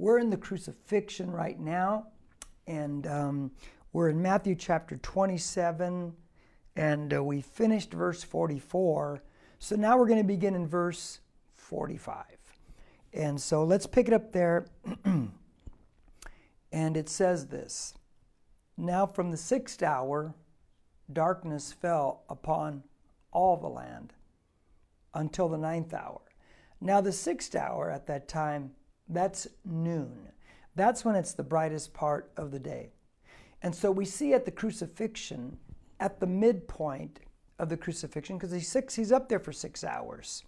We're in the crucifixion right now, and um, we're in Matthew chapter 27, and uh, we finished verse 44. So now we're going to begin in verse 45. And so let's pick it up there. and it says this Now from the sixth hour, darkness fell upon all the land until the ninth hour. Now, the sixth hour at that time, that's noon. That's when it's the brightest part of the day. And so we see at the crucifixion, at the midpoint of the crucifixion, because he's six, he's up there for six hours.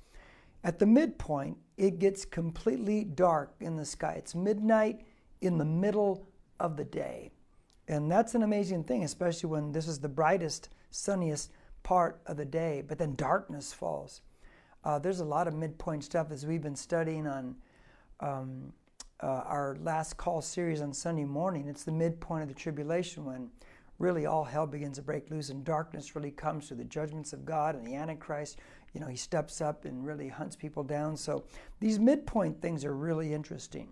At the midpoint, it gets completely dark in the sky. It's midnight in the middle of the day. And that's an amazing thing, especially when this is the brightest, sunniest part of the day, but then darkness falls. Uh, there's a lot of midpoint stuff as we've been studying on um, uh, our last call series on Sunday morning. It's the midpoint of the tribulation when really all hell begins to break loose and darkness really comes through the judgments of God and the Antichrist. You know, he steps up and really hunts people down. So these midpoint things are really interesting.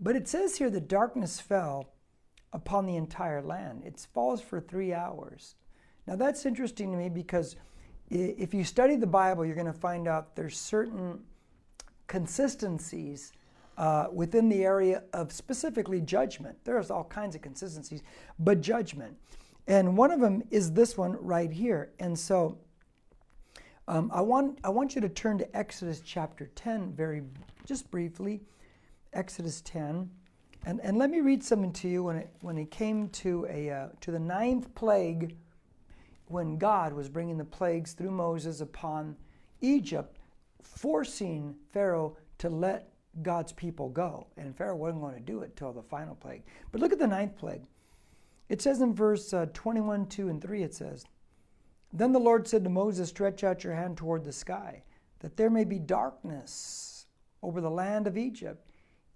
But it says here the darkness fell upon the entire land. It falls for three hours. Now that's interesting to me because if you study the Bible, you're going to find out there's certain consistencies uh, within the area of specifically judgment. There's all kinds of consistencies, but judgment. And one of them is this one right here. And so um, I, want, I want you to turn to Exodus chapter 10 very, just briefly. Exodus 10. And, and let me read something to you when it, when it came to, a, uh, to the ninth plague when God was bringing the plagues through Moses upon Egypt, forcing Pharaoh to let God's people go. And Pharaoh wasn't going to do it till the final plague. But look at the ninth plague. It says in verse uh, 21, 2, and 3, it says, Then the Lord said to Moses, Stretch out your hand toward the sky, that there may be darkness over the land of Egypt,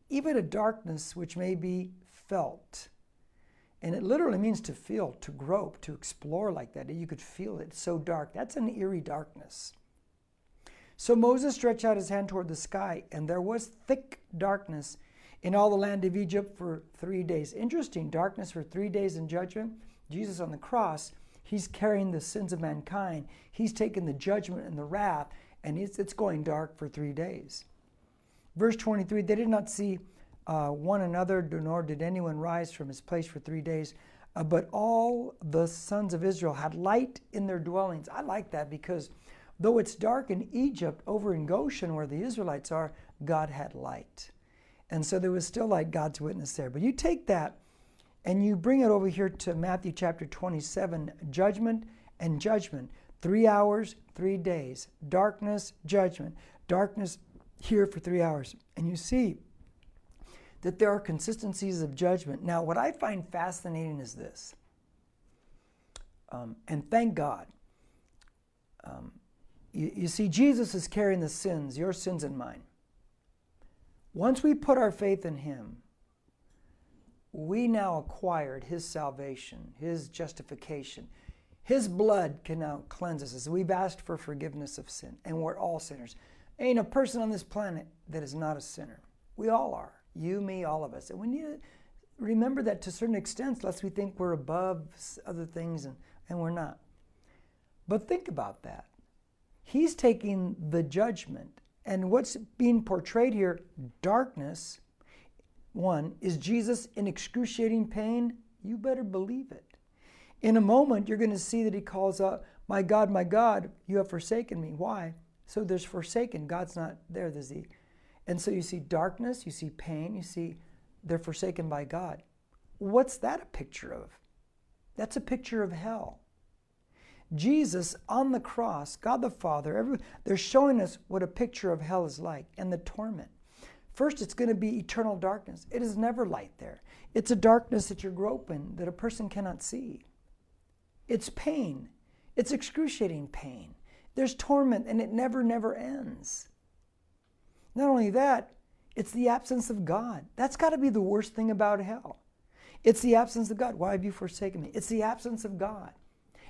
even a darkness which may be felt. And it literally means to feel, to grope, to explore like that. You could feel it so dark. That's an eerie darkness. So Moses stretched out his hand toward the sky, and there was thick darkness in all the land of Egypt for three days. Interesting, darkness for three days in judgment. Jesus on the cross, he's carrying the sins of mankind. He's taken the judgment and the wrath, and it's, it's going dark for three days. Verse 23 they did not see uh, one another, nor did anyone rise from his place for three days. Uh, but all the sons of Israel had light in their dwellings. I like that because though it's dark in Egypt, over in Goshen, where the Israelites are, God had light. And so there was still like God's witness there. But you take that and you bring it over here to Matthew chapter 27 judgment and judgment. Three hours, three days. Darkness, judgment. Darkness here for three hours. And you see, that there are consistencies of judgment. Now, what I find fascinating is this, um, and thank God. Um, you, you see, Jesus is carrying the sins, your sins and mine. Once we put our faith in Him, we now acquired His salvation, His justification. His blood can now cleanse us as we've asked for forgiveness of sin, and we're all sinners. Ain't a person on this planet that is not a sinner. We all are. You, me, all of us. And we need to remember that to certain extent, lest we think we're above other things and, and we're not. But think about that. He's taking the judgment. And what's being portrayed here, darkness, one, is Jesus in excruciating pain? You better believe it. In a moment, you're going to see that he calls out, My God, my God, you have forsaken me. Why? So there's forsaken. God's not there. There's the and so you see darkness, you see pain, you see they're forsaken by God. What's that a picture of? That's a picture of hell. Jesus on the cross, God the Father, every, they're showing us what a picture of hell is like and the torment. First, it's going to be eternal darkness. It is never light there. It's a darkness that you're groping that a person cannot see. It's pain. It's excruciating pain. There's torment and it never, never ends. Not only that, it's the absence of God. That's got to be the worst thing about hell. It's the absence of God. Why have you forsaken me? It's the absence of God.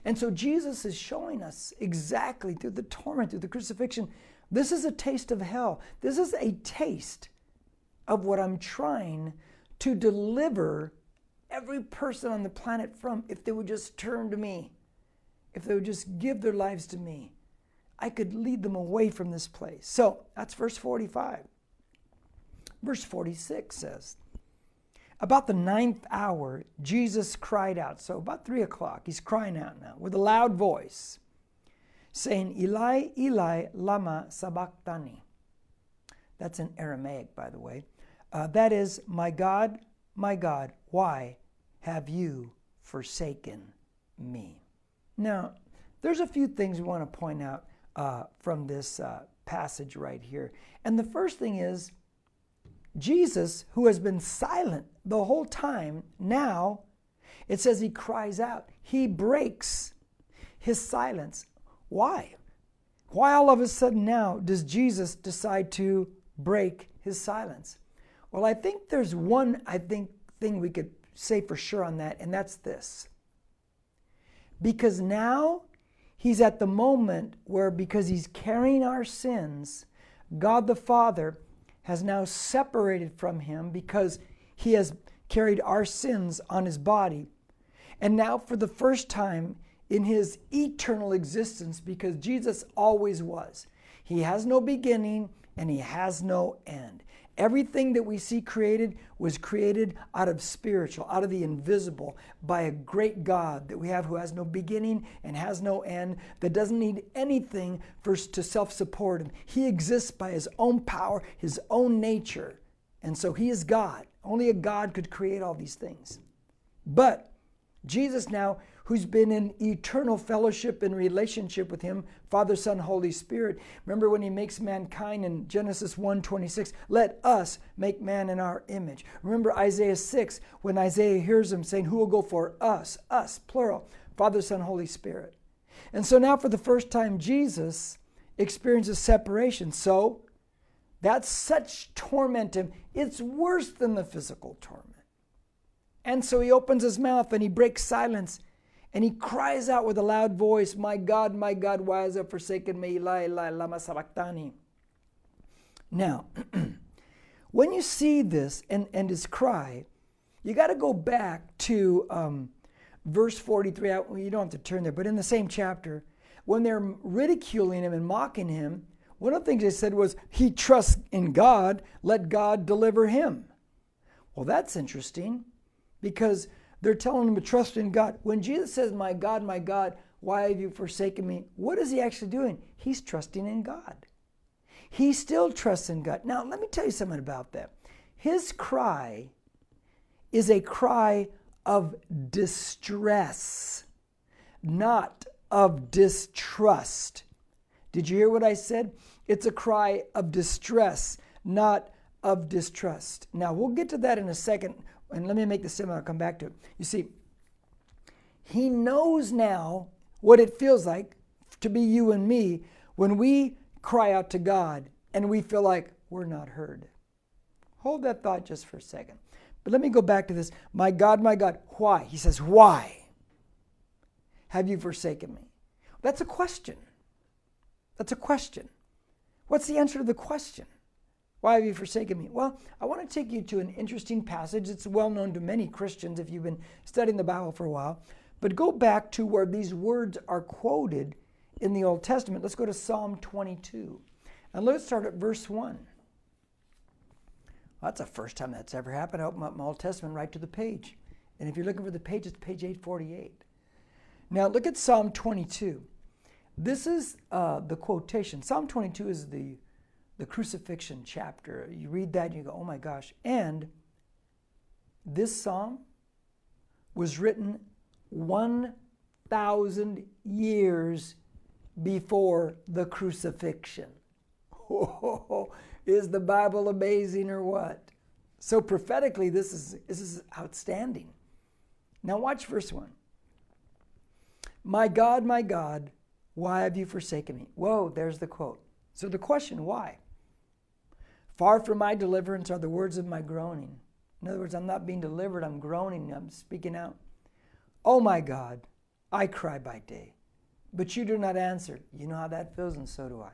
And so Jesus is showing us exactly through the torment, through the crucifixion, this is a taste of hell. This is a taste of what I'm trying to deliver every person on the planet from if they would just turn to me, if they would just give their lives to me. I could lead them away from this place. So that's verse 45. Verse 46 says, About the ninth hour, Jesus cried out. So about three o'clock, he's crying out now with a loud voice, saying, Eli, Eli, Lama Sabachthani. That's in Aramaic, by the way. Uh, that is, My God, my God, why have you forsaken me? Now, there's a few things we want to point out uh, from this uh, passage right here. And the first thing is Jesus, who has been silent the whole time, now it says he cries out. He breaks his silence. Why? Why all of a sudden now does Jesus decide to break his silence? Well, I think there's one I think thing we could say for sure on that, and that's this. Because now he's at the moment where, because he's carrying our sins, God the Father has now separated from him because he has carried our sins on his body. And now, for the first time in his eternal existence, because Jesus always was, he has no beginning and he has no end. Everything that we see created was created out of spiritual, out of the invisible, by a great God that we have who has no beginning and has no end, that doesn't need anything for to self-support him. He exists by his own power, his own nature. And so he is God. Only a God could create all these things. But Jesus now who's been in eternal fellowship and relationship with him, Father, Son, Holy Spirit. Remember when he makes mankind in Genesis 1:26, let us make man in our image. Remember Isaiah 6 when Isaiah hears him saying, "Who will go for us?" Us, plural, Father, Son, Holy Spirit. And so now for the first time Jesus experiences separation. So that such torment it's worse than the physical torment. And so he opens his mouth and he breaks silence and he cries out with a loud voice, My God, my God, why has thou forsaken me? Eli, Eli, lama sabachthani. Now, when you see this and, and his cry, you got to go back to um, verse 43. You don't have to turn there, but in the same chapter, when they're ridiculing him and mocking him, one of the things they said was, He trusts in God, let God deliver him. Well, that's interesting because they're telling him to trust in God. When Jesus says, My God, my God, why have you forsaken me? What is he actually doing? He's trusting in God. He still trusts in God. Now, let me tell you something about that. His cry is a cry of distress, not of distrust. Did you hear what I said? It's a cry of distress, not of distrust. Now, we'll get to that in a second and let me make the simple, I'll come back to it. You see, he knows now what it feels like to be you and me when we cry out to God and we feel like we're not heard. Hold that thought just for a second. But let me go back to this. My God, my God, why? He says, Why have you forsaken me? That's a question. That's a question. What's the answer to the question? Why have you forsaken me? Well, I want to take you to an interesting passage. It's well known to many Christians if you've been studying the Bible for a while. But go back to where these words are quoted in the Old Testament. Let's go to Psalm 22. And let's start at verse 1. Well, that's the first time that's ever happened. I open up my Old Testament right to the page. And if you're looking for the page, it's page 848. Now look at Psalm 22. This is uh, the quotation. Psalm 22 is the the crucifixion chapter. You read that and you go, oh my gosh. And this psalm was written 1,000 years before the crucifixion. Oh, is the Bible amazing or what? So prophetically, this is, this is outstanding. Now watch verse 1. My God, my God, why have you forsaken me? Whoa, there's the quote. So the question, why? Far from my deliverance are the words of my groaning. In other words, I'm not being delivered, I'm groaning, I'm speaking out. Oh my God, I cry by day, but you do not answer. You know how that feels, and so do I.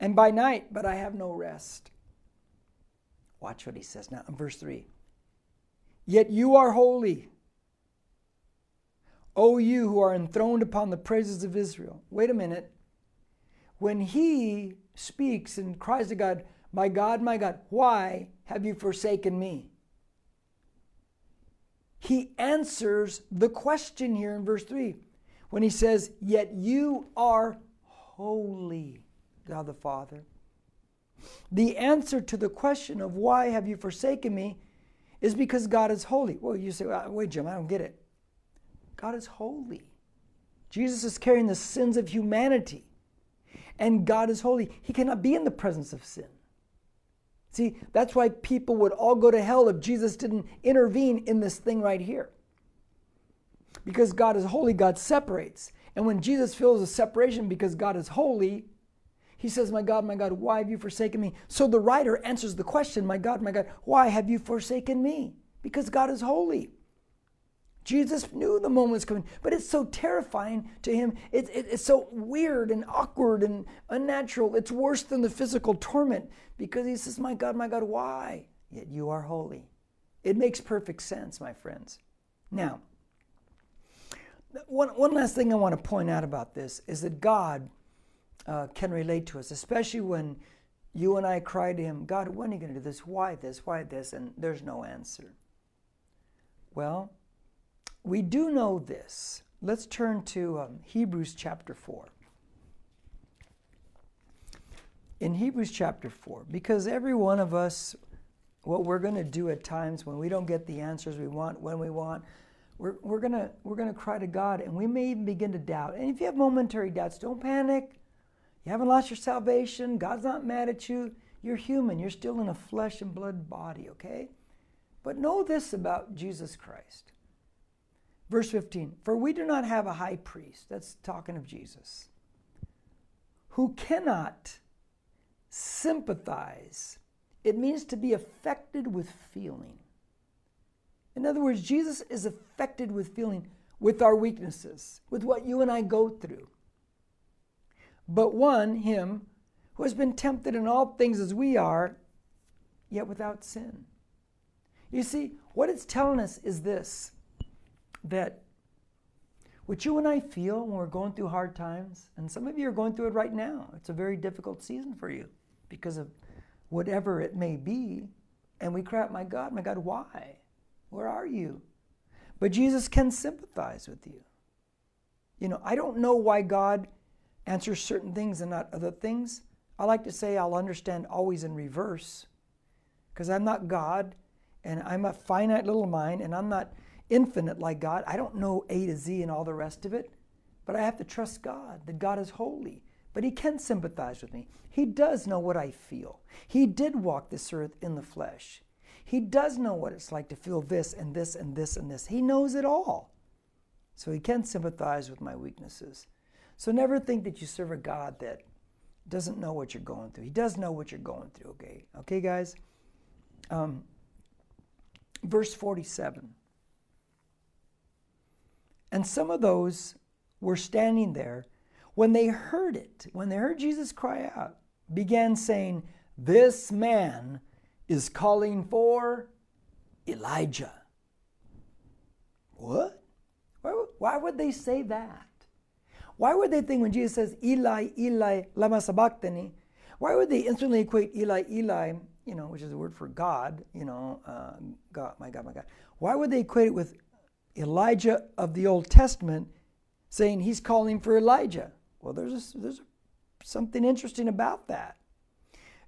And by night, but I have no rest. Watch what he says now in verse 3. Yet you are holy. O you who are enthroned upon the praises of Israel. Wait a minute. When he speaks and cries to God, My God, my God, why have you forsaken me? He answers the question here in verse 3 when he says, Yet you are holy, God the Father. The answer to the question of why have you forsaken me is because God is holy. Well, you say, wait, Jim, I don't get it. God is holy. Jesus is carrying the sins of humanity, and God is holy. He cannot be in the presence of sin. See, that's why people would all go to hell if Jesus didn't intervene in this thing right here. Because God is holy, God separates. And when Jesus feels a separation because God is holy, he says, My God, my God, why have you forsaken me? So the writer answers the question, My God, my God, why have you forsaken me? Because God is holy. Jesus knew the moment was coming, but it's so terrifying to him. It, it, it's so weird and awkward and unnatural. It's worse than the physical torment because he says, My God, my God, why? Yet you are holy. It makes perfect sense, my friends. Now, one, one last thing I want to point out about this is that God uh, can relate to us, especially when you and I cry to Him, God, when are you going to do this? Why this? Why this? And there's no answer. Well, we do know this. Let's turn to um, Hebrews chapter 4. In Hebrews chapter 4, because every one of us, what we're going to do at times when we don't get the answers we want, when we want, we're, we're going we're gonna cry to God and we may even begin to doubt. And if you have momentary doubts, don't panic. You haven't lost your salvation. God's not mad at you. You're human. You're still in a flesh and blood body, okay? But know this about Jesus Christ. Verse 15 For we do not have a high priest, that's talking of Jesus, who cannot sympathize. It means to be affected with feeling. In other words, Jesus is affected with feeling, with our weaknesses, with what you and I go through but one, him, who has been tempted in all things as we are, yet without sin. You see, what it's telling us is this that what you and I feel when we're going through hard times, and some of you are going through it right now, it's a very difficult season for you because of whatever it may be. And we cry out, My God, my God, why? Where are you? But Jesus can sympathize with you. You know, I don't know why God answers certain things and not other things. I like to say I'll understand always in reverse because I'm not God and I'm a finite little mind and I'm not infinite like God. I don't know A to Z and all the rest of it, but I have to trust God that God is holy. But He can sympathize with me. He does know what I feel. He did walk this earth in the flesh. He does know what it's like to feel this and this and this and this. He knows it all. So He can sympathize with my weaknesses. So never think that you serve a God that doesn't know what you're going through. He does know what you're going through, okay? Okay, guys? Um, verse 47. And some of those were standing there when they heard it, when they heard Jesus cry out, began saying, This man is calling for Elijah. What? Why, would they say that? Why would they think when Jesus says, Eli, Eli, lama sabachthani, why would they instantly equate Eli, Eli, you know, which is a word for God, you know, uh, God, my God, my God. Why would they equate it with Elijah of the Old Testament saying he's calling for Elijah? Well, there's, a, there's something interesting about that.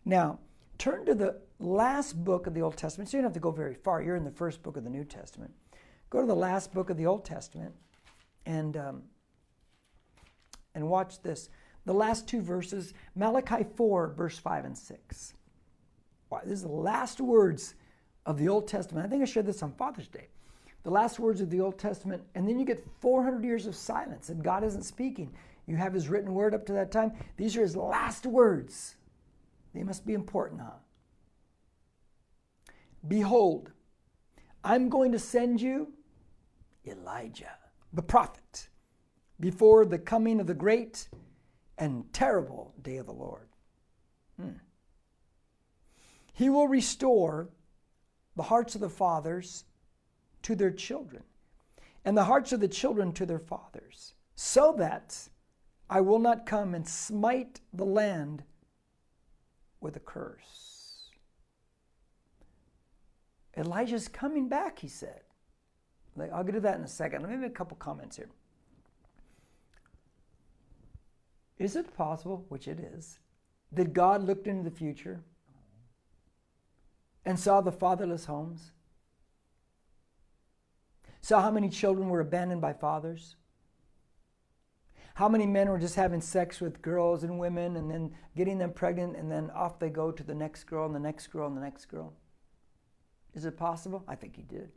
Now, turn to the last book of the Old Testament. So you don't have to go very far. You're in the first book of the New Testament. Go to the last book of the Old Testament and um, and watch this. The last two verses, Malachi 4, verse 5 and 6. Wow, this is the last words of the Old Testament. I think I shared this on Father's Day. The last words of the Old Testament, and then you get 400 years of silence, and God isn't speaking. You have His written word up to that time. These are His last words. They must be important, huh? Behold, I'm going to send you Elijah, the prophet before the coming of the great and terrible day of the Lord. Hmm. He will restore the hearts of the fathers to their children, and the hearts of the children to their fathers, so that I will not come and smite the land with a curse. Elijah's coming back, he said. I'll get to that in a second. Let me make a couple comments here. Is it possible, which it is, that God looked into the future and saw the fatherless homes? Saw how many children were abandoned by fathers? How many men were just having sex with girls and women and then getting them pregnant and then off they go to the next girl and the next girl and the next girl? Is it possible? I think he did.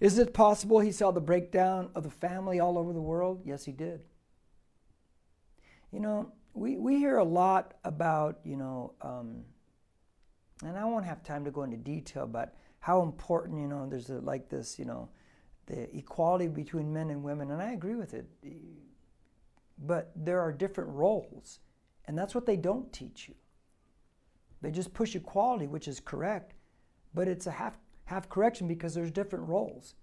Is it possible he saw the breakdown of the family all over the world? Yes, he did. You know, we, we hear a lot about, you know, um, and I won't have time to go into detail, but how important, you know, there's a, like this, you know, the equality between men and women, and I agree with it. But there are different roles, and that's what they don't teach you. They just push equality, which is correct, but it's a half half correction because there's different roles.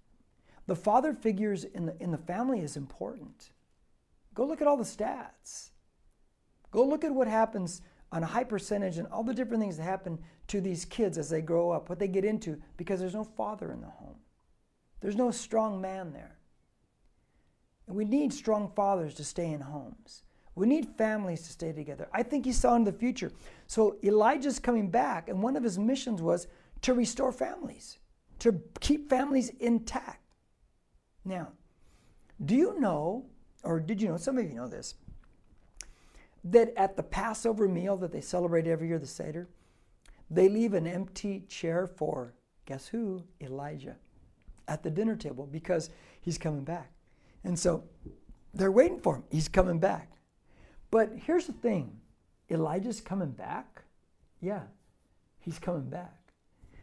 The father figures in the in the family is important. Go look at all the stats. Go look at what happens on a high percentage and all the different things that happen to these kids as they grow up, what they get into, because there's no father in the home. There's no strong man there. And we need strong fathers to stay in homes. We need families to stay together. I think he saw in the future. So Elijah's coming back, and one of his missions was to restore families, to keep families intact. Now, do you know, or did you know, some of you know this, that at the Passover meal that they celebrate every year, the Seder, they leave an empty chair for, guess who? Elijah at the dinner table because he's coming back. And so they're waiting for him. He's coming back. But here's the thing Elijah's coming back? Yeah, he's coming back.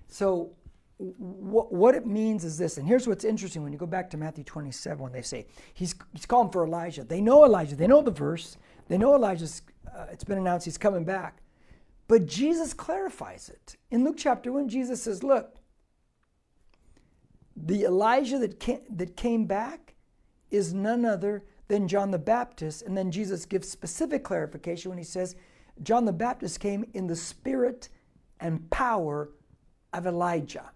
So what, it means is this, and here's what's interesting when you go back to Matthew 27 when they say he's, he's calling for Elijah. They know Elijah, they know the verse, they know Elijah's, uh, it's been announced he's coming back. But Jesus clarifies it. In Luke chapter 1, Jesus says, Look, the Elijah that came, that came back is none other than John the Baptist. And then Jesus gives specific clarification when he says, John the Baptist came in the spirit and power of Elijah.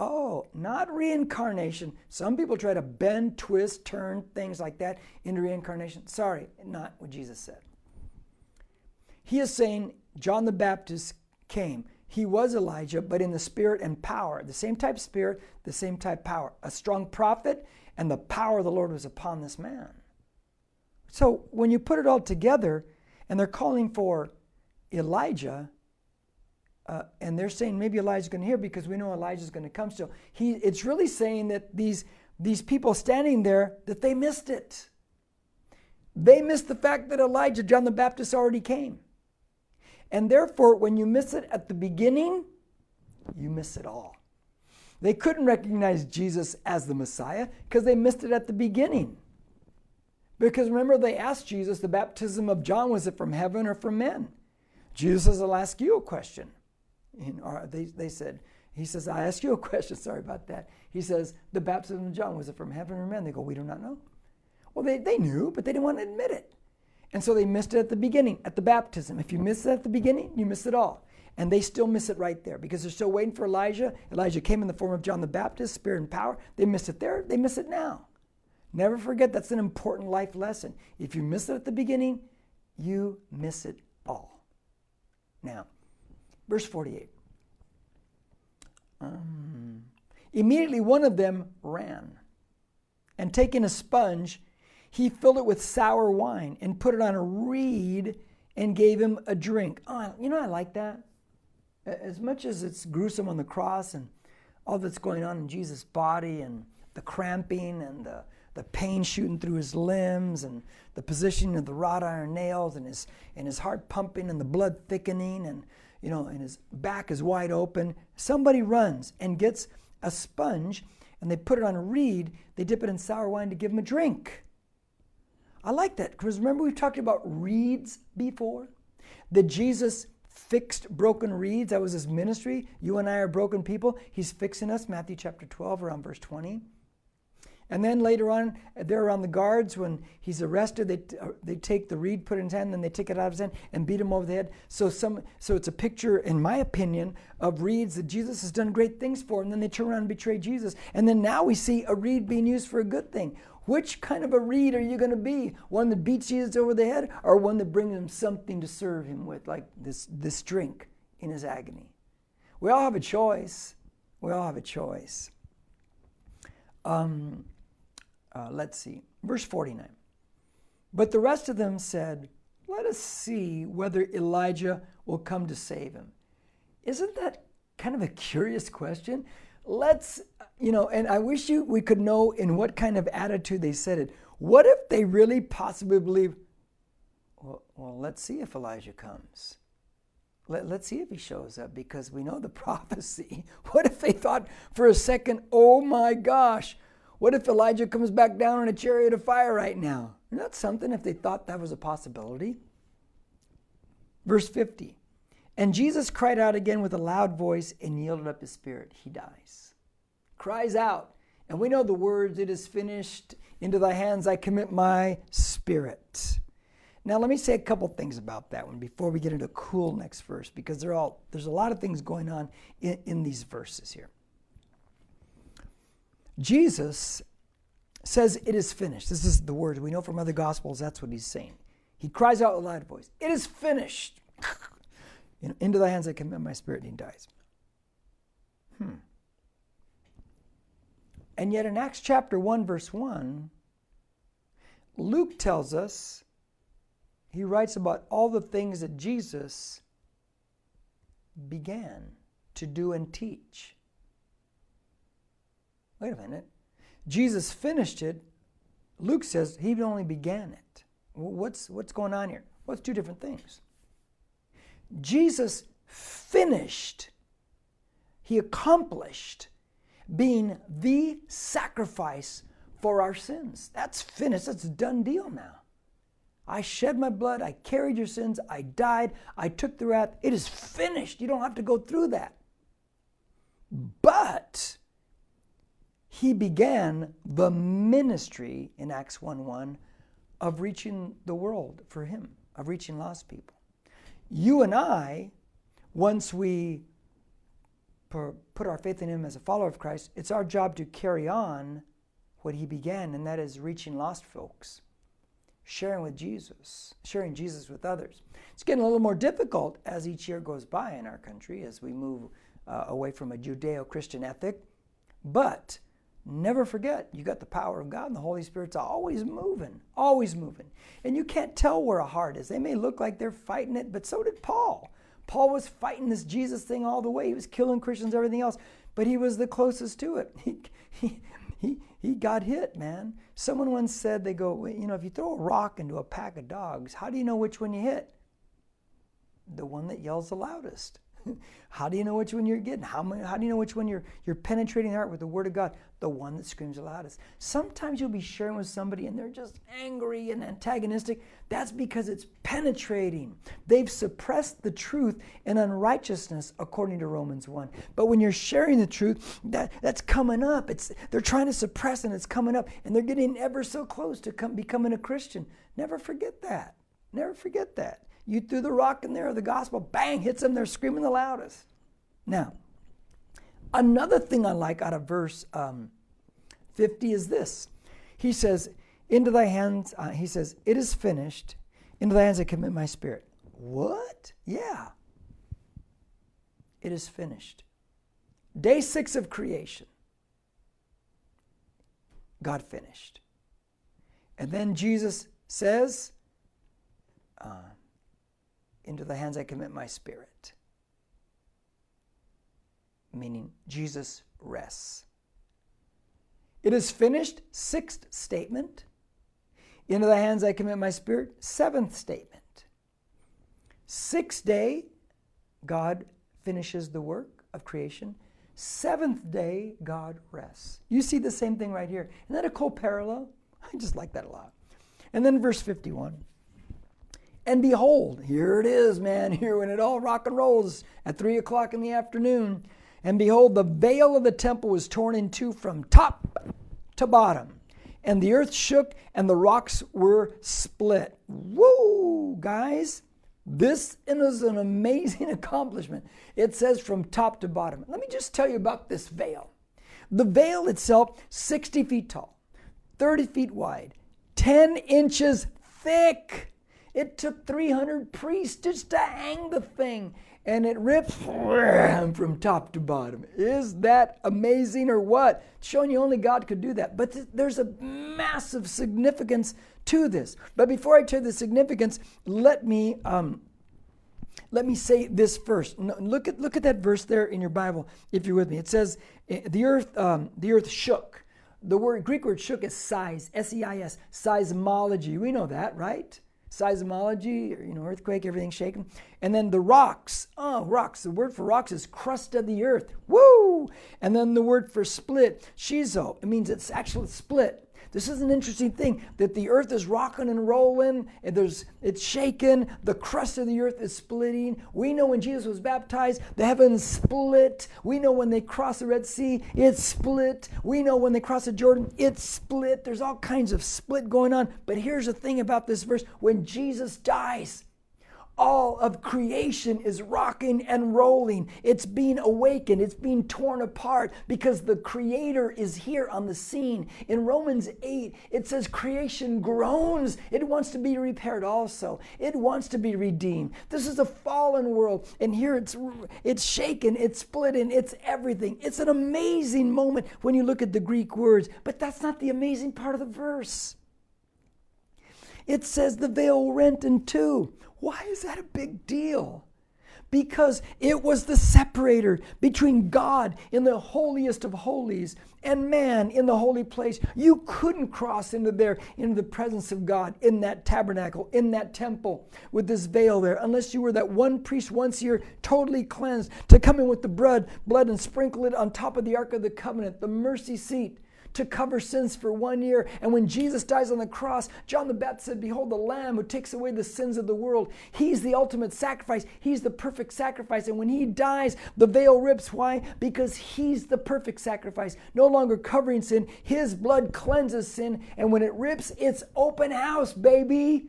Oh, not reincarnation. Some people try to bend, twist, turn things like that into reincarnation. Sorry, not what Jesus said. He is saying John the Baptist came. He was Elijah, but in the spirit and power. The same type spirit, the same type power. A strong prophet, and the power of the Lord was upon this man. So when you put it all together, and they're calling for Elijah, uh, and they're saying maybe Elijah's going to hear because we know Elijah's going to come still. He, it's really saying that these, these people standing there, that they missed it. They missed the fact that Elijah, John the Baptist, already came. And therefore, when you miss it at the beginning, you miss it all. They couldn't recognize Jesus as the Messiah because they missed it at the beginning. Because remember, they asked Jesus, the baptism of John, was it from heaven or from men? Jesus says, I'll ask you a question they, they said, he says, I ask you a question, sorry about that. He says, the baptism of John, was it from heaven or men? They go, we do not know. Well, they, they knew, but they didn't want to admit it. And so they missed it at the beginning, at the baptism. If you miss it at the beginning, you miss it all. And they still miss it right there because they're still waiting for Elijah. Elijah came in the form of John the Baptist, spirit and power. They miss it there, they miss it now. Never forget that's an important life lesson. If you miss it at the beginning, you miss it all. Now, Verse 48. Um, immediately one of them ran, and taking a sponge, he filled it with sour wine and put it on a reed and gave him a drink. Oh, you know, I like that. As much as it's gruesome on the cross and all that's going on in Jesus' body and the cramping and the, the pain shooting through his limbs and the positioning of the wrought iron nails and his, and his heart pumping and the blood thickening and you know, and his back is wide open. Somebody runs and gets a sponge and they put it on a reed. They dip it in sour wine to give him a drink. I like that because remember we've talked about reeds before? That Jesus fixed broken reeds. That was his ministry. You and I are broken people. He's fixing us, Matthew chapter 12, around verse 20. And then later on, they're around the guards when he's arrested. They, uh, they take the reed, put it in his hand, then they take it out of his hand and beat him over the head. So some so it's a picture, in my opinion, of reeds that Jesus has done great things for, and then they turn around and betray Jesus. And then now we see a reed being used for a good thing. Which kind of a reed are you going to be? One that beats Jesus over the head, or one that brings him something to serve him with, like this, this drink in his agony? We all have a choice. We all have a choice. Um, uh, let's see, verse 49. But the rest of them said, Let us see whether Elijah will come to save him. Isn't that kind of a curious question? Let's, you know, and I wish you we could know in what kind of attitude they said it. What if they really possibly believe, well, well let's see if Elijah comes. Let, let's see if he shows up because we know the prophecy. What if they thought for a second, oh my gosh, what if Elijah comes back down in a chariot of fire right now? Isn't that something if they thought that was a possibility? Verse 50 And Jesus cried out again with a loud voice and yielded up his spirit. He dies. Cries out. And we know the words, It is finished. Into thy hands I commit my spirit. Now, let me say a couple things about that one before we get into cool next verse, because all, there's a lot of things going on in, in these verses here. Jesus says, It is finished. This is the word we know from other gospels, that's what he's saying. He cries out with a loud voice, It is finished. into thy hands I commit my spirit, and he dies. Hmm. And yet in Acts chapter 1, verse 1, Luke tells us, he writes about all the things that Jesus began to do and teach. Wait a minute. Jesus finished it. Luke says he only began it. What's, what's going on here? Well, two different things. Jesus finished, he accomplished being the sacrifice for our sins. That's finished. That's a done deal now. I shed my blood. I carried your sins. I died. I took the wrath. It is finished. You don't have to go through that. But he began the ministry in Acts 1 1 of reaching the world for him, of reaching lost people. You and I, once we put our faith in him as a follower of Christ, it's our job to carry on what he began, and that is reaching lost folks, sharing with Jesus, sharing Jesus with others. It's getting a little more difficult as each year goes by in our country as we move uh, away from a Judeo Christian ethic, but Never forget, you got the power of God, and the Holy Spirit's always moving, always moving. And you can't tell where a heart is. They may look like they're fighting it, but so did Paul. Paul was fighting this Jesus thing all the way. He was killing Christians, everything else, but he was the closest to it. He, he, he, he got hit, man. Someone once said, they go, you know, if you throw a rock into a pack of dogs, how do you know which one you hit? The one that yells the loudest. how do you know which one you're getting? How, how do you know which one you're, you're penetrating the heart with the Word of God? The one that screams the loudest. Sometimes you'll be sharing with somebody and they're just angry and antagonistic. That's because it's penetrating. They've suppressed the truth and unrighteousness, according to Romans 1. But when you're sharing the truth, that, that's coming up. It's, they're trying to suppress and it's coming up, and they're getting ever so close to come, becoming a Christian. Never forget that. Never forget that. You threw the rock in there, the gospel, bang, hits them, they're screaming the loudest. Now, another thing I like out of verse um, 50 is this. He says, Into thy hands, uh, he says, It is finished. Into thy hands I commit my spirit. What? Yeah. It is finished. Day six of creation. God finished. And then Jesus says, uh, into the hands I commit my spirit. Meaning, Jesus rests. It is finished, sixth statement. Into the hands I commit my spirit, seventh statement. Sixth day, God finishes the work of creation. Seventh day, God rests. You see the same thing right here. Isn't that a cool parallel? I just like that a lot. And then verse 51 And behold, here it is, man, here when it all rock and rolls at three o'clock in the afternoon. And behold, the veil of the temple was torn in two from top to bottom. And the earth shook and the rocks were split. Whoa, guys. This is an amazing accomplishment. It says from top to bottom. Let me just tell you about this veil. The veil itself, 60 feet tall, 30 feet wide, 10 inches thick. It took 300 priests just to hang the thing, and it ripped from top to bottom. Is that amazing or what? It's Showing you only God could do that. But there's a massive significance to this. But before I tell the significance, let me um, let me say this first. Look at look at that verse there in your Bible, if you're with me. It says eh, the earth um, the earth shook. The word Greek word shook is size, S-E-I-S, seismology. We know that, right? Seismology, you know, earthquake, everything shaking. And then the rocks. Oh, rocks. The word for rocks is crust of the earth. Woo! And then the word for split, shizo. It means it's actually split. This is an interesting thing that the earth is rocking and rolling, and there's it's shaking, the crust of the earth is splitting. We know when Jesus was baptized, the heavens split. We know when they crossed the Red Sea, it split. We know when they crossed the Jordan, it split. There's all kinds of split going on. But here's the thing about this verse when Jesus dies, all of creation is rocking and rolling. It's being awakened. It's being torn apart because the Creator is here on the scene. In Romans 8, it says creation groans. It wants to be repaired also. It wants to be redeemed. This is a fallen world, and here it's it's shaken, it's splitting, it's everything. It's an amazing moment when you look at the Greek words, but that's not the amazing part of the verse. It says the veil rent in two. Why is that a big deal? Because it was the separator between God in the holiest of holies and man in the holy place. You couldn't cross into there, into the presence of God in that tabernacle, in that temple with this veil there, unless you were that one priest once a year, totally cleansed, to come in with the blood, blood and sprinkle it on top of the Ark of the Covenant, the mercy seat to cover sins for one year. And when Jesus dies on the cross, John the Baptist said, Behold, the Lamb who takes away the sins of the world. He's the ultimate sacrifice. He's the perfect sacrifice. And when he dies, the veil rips. Why? Because he's the perfect sacrifice, no longer covering sin. His blood cleanses sin. And when it rips, it's open house, baby.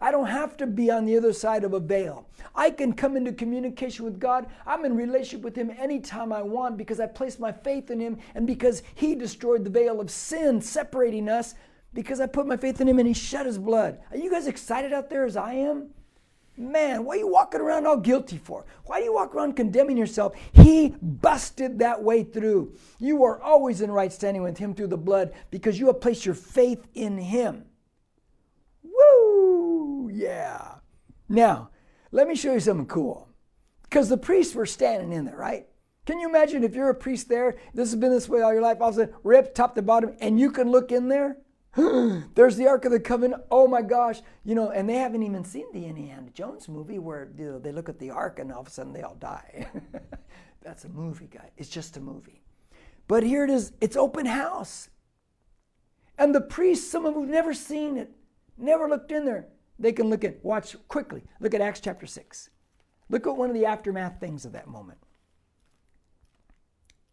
I don't have to be on the other side of a veil. I can come into communication with God. I'm in relationship with Him anytime I want because I place my faith in Him and because He destroyed the veil of sin separating us because I put my faith in Him and He shed His blood. Are you guys excited out there as I am? Man, what are you walking around all guilty for? Why do you walk around condemning yourself? He busted that way through. You are always in right standing with Him through the blood because you have placed your faith in Him yeah. Now, let me show you something cool. Because the priests were standing in there, right? Can you imagine if you're a priest there, this has been this way all your life, all of a sudden, ripped top to bottom, and you can look in there? There's the Ark of the Covenant. Oh my gosh. You know, and they haven't even seen the Indiana Jones movie where you know, they look at the Ark and all of a sudden they all die. That's a movie, guy. It's just a movie. But here it is. It's open house. And the priests, some of them have never seen it, never looked in there. They can look at, watch quickly, look at Acts chapter 6. Look at one of the aftermath things of that moment.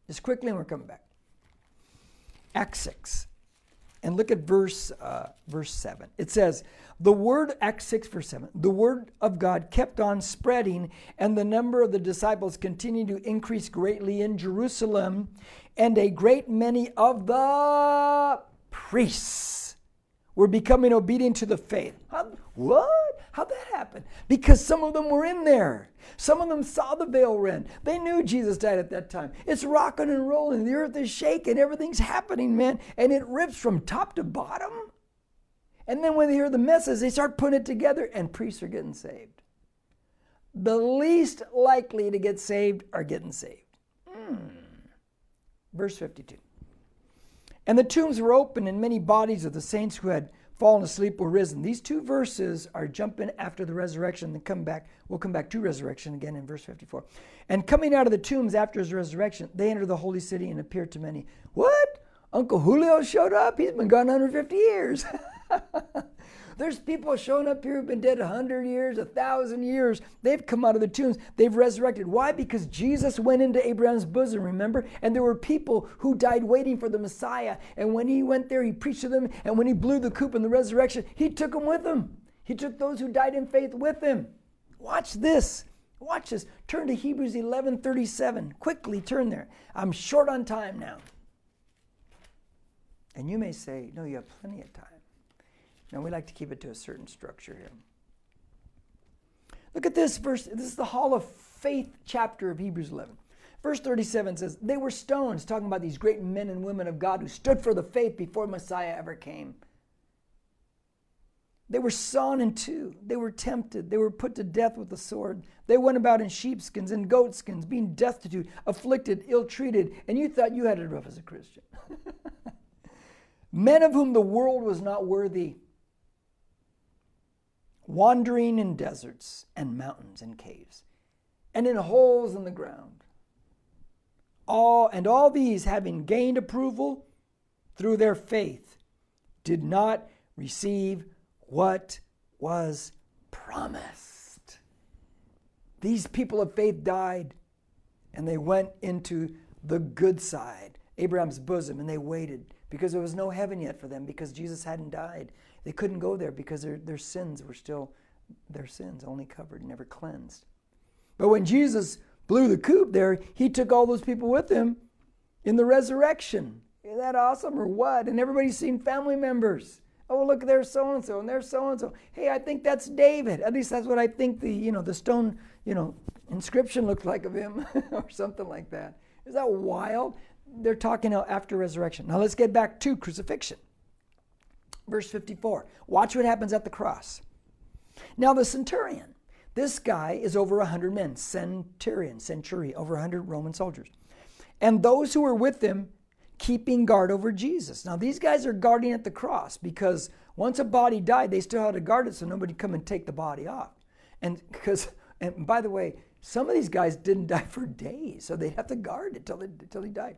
Just quickly, and we're coming back. Acts 6. And look at verse, uh, verse 7. It says, The word, Acts 6, verse 7, the word of God kept on spreading, and the number of the disciples continued to increase greatly in Jerusalem, and a great many of the priests were becoming obedient to the faith. What? How'd that happen? Because some of them were in there. Some of them saw the veil rent. They knew Jesus died at that time. It's rocking and rolling. The earth is shaking. Everything's happening, man. And it rips from top to bottom. And then when they hear the message, they start putting it together, and priests are getting saved. The least likely to get saved are getting saved. Hmm. Verse 52. And the tombs were open, and many bodies of the saints who had fallen asleep were risen. These two verses are jumping after the resurrection and come back. We'll come back to resurrection again in verse 54. And coming out of the tombs after his resurrection, they enter the holy city and appear to many. What? Uncle Julio showed up? He's been gone 150 years. There's people showing up here who've been dead a hundred years, a thousand years. They've come out of the tombs. They've resurrected. Why? Because Jesus went into Abraham's bosom, remember? And there were people who died waiting for the Messiah. And when he went there, he preached to them. And when he blew the coop in the resurrection, he took them with him. He took those who died in faith with him. Watch this. Watch this. Turn to Hebrews 11 37. Quickly turn there. I'm short on time now. And you may say, no, you have plenty of time. Now, we like to keep it to a certain structure here. Look at this verse. This is the Hall of Faith chapter of Hebrews 11. Verse 37 says, They were stones, talking about these great men and women of God who stood for the faith before Messiah ever came. They were sawn in two. They were tempted. They were put to death with the sword. They went about in sheepskins and goatskins, being destitute, afflicted, ill treated, and you thought you had it rough as a Christian. Men of whom the world was not worthy, wandering in deserts and mountains and caves, and in holes in the ground. All and all these, having gained approval through their faith, did not receive what was promised. These people of faith died and they went into the good side, Abraham's bosom, and they waited because there was no heaven yet for them because Jesus hadn't died. They couldn't go there because their, their sins were still their sins, only covered, never cleansed. But when Jesus blew the coop there, he took all those people with him in the resurrection. Isn't that awesome or what? And everybody's seen family members. Oh, look, there's so and so, and there's so and so. Hey, I think that's David. At least that's what I think the you know the stone you know inscription looked like of him, or something like that. Is that wild? They're talking after resurrection. Now let's get back to crucifixion. Verse 54. Watch what happens at the cross. Now the centurion, this guy is over a hundred men. Centurion, century, over a hundred Roman soldiers, and those who were with them keeping guard over Jesus. Now, these guys are guarding at the cross because once a body died, they still had to guard it so nobody come and take the body off. And because, and by the way, some of these guys didn't die for days, so they'd have to guard it till, they, till he died.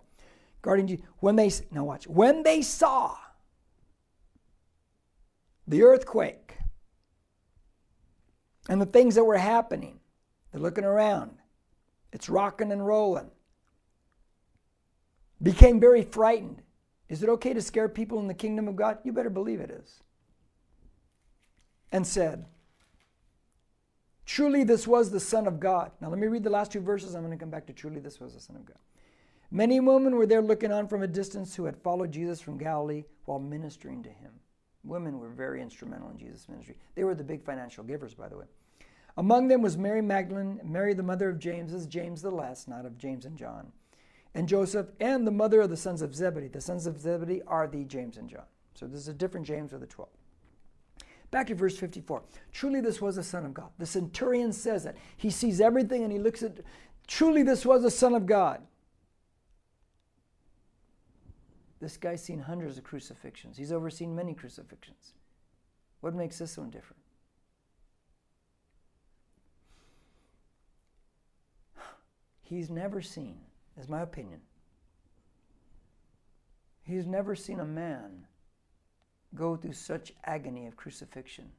Guarding Jesus. When they, now watch, when they saw the earthquake and the things that were happening, they're looking around. It's rocking and rolling became very frightened. Is it okay to scare people in the kingdom of God? You better believe it is. And said, Truly, this was the Son of God. Now, let me read the last two verses. I'm going to come back to truly, this was the Son of God. Many women were there looking on from a distance who had followed Jesus from Galilee while ministering to him. Women were very instrumental in Jesus' ministry. They were the big financial givers, by the way. Among them was Mary Magdalene, Mary, the mother of James, is James the Less, not of James and John and Joseph, and the mother of the sons of Zebedee. The sons of Zebedee are the James and John. So this is a different James of the 12. Back to verse 54. Truly, this was a son of God. The centurion says that. He sees everything and he looks at, truly, this was a son of God. This guy's seen hundreds of crucifixions. He's overseen many crucifixions. What makes this one different? He's never seen is my opinion. He's never seen a man go through such agony of crucifixion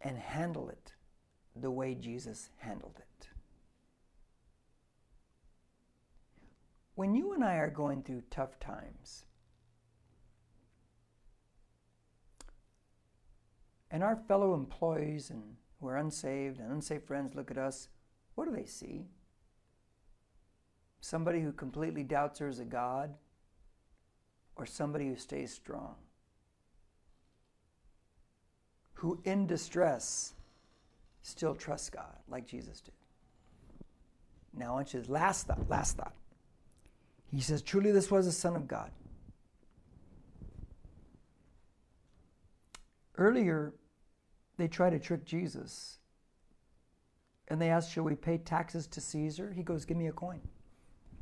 and handle it the way Jesus handled it. When you and I are going through tough times, and our fellow employees and who are unsaved and unsafe friends look at us, what do they see? Somebody who completely doubts there's a God, or somebody who stays strong? Who in distress still trusts God like Jesus did. Now, you to last thought, last thought. He says, Truly, this was the Son of God. Earlier, they tried to trick Jesus. And they asked, Shall we pay taxes to Caesar? He goes, Give me a coin.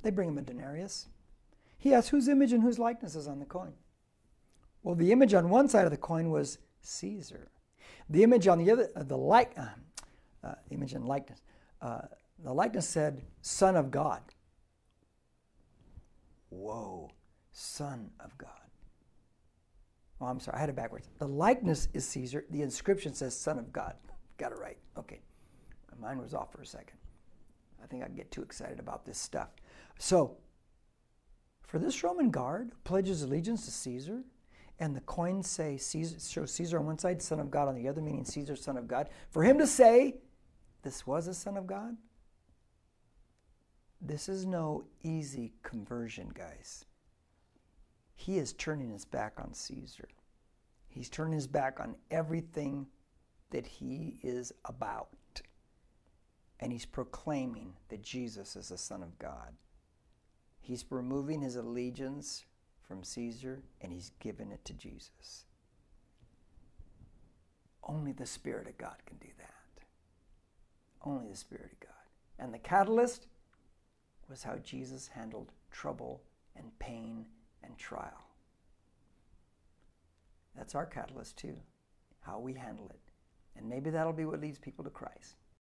They bring him a denarius. He asks whose image and whose likeness is on the coin. Well, the image on one side of the coin was Caesar. The image on the other, uh, the like, uh, uh, image and likeness, uh, the likeness said Son of God. Whoa, Son of God. Oh, I'm sorry, I had it backwards. The likeness is Caesar. The inscription says Son of God. Got it right. Okay. My mind was off for a second. I think I get too excited about this stuff. So, for this Roman guard pledges allegiance to Caesar, and the coins say Caesar, show Caesar on one side, Son of God on the other, meaning Caesar, Son of God. For him to say this was a Son of God, this is no easy conversion, guys. He is turning his back on Caesar. He's turning his back on everything that he is about. And he's proclaiming that Jesus is the Son of God. He's removing his allegiance from Caesar and he's giving it to Jesus. Only the Spirit of God can do that. Only the Spirit of God. And the catalyst was how Jesus handled trouble and pain and trial. That's our catalyst too, how we handle it. And maybe that'll be what leads people to Christ.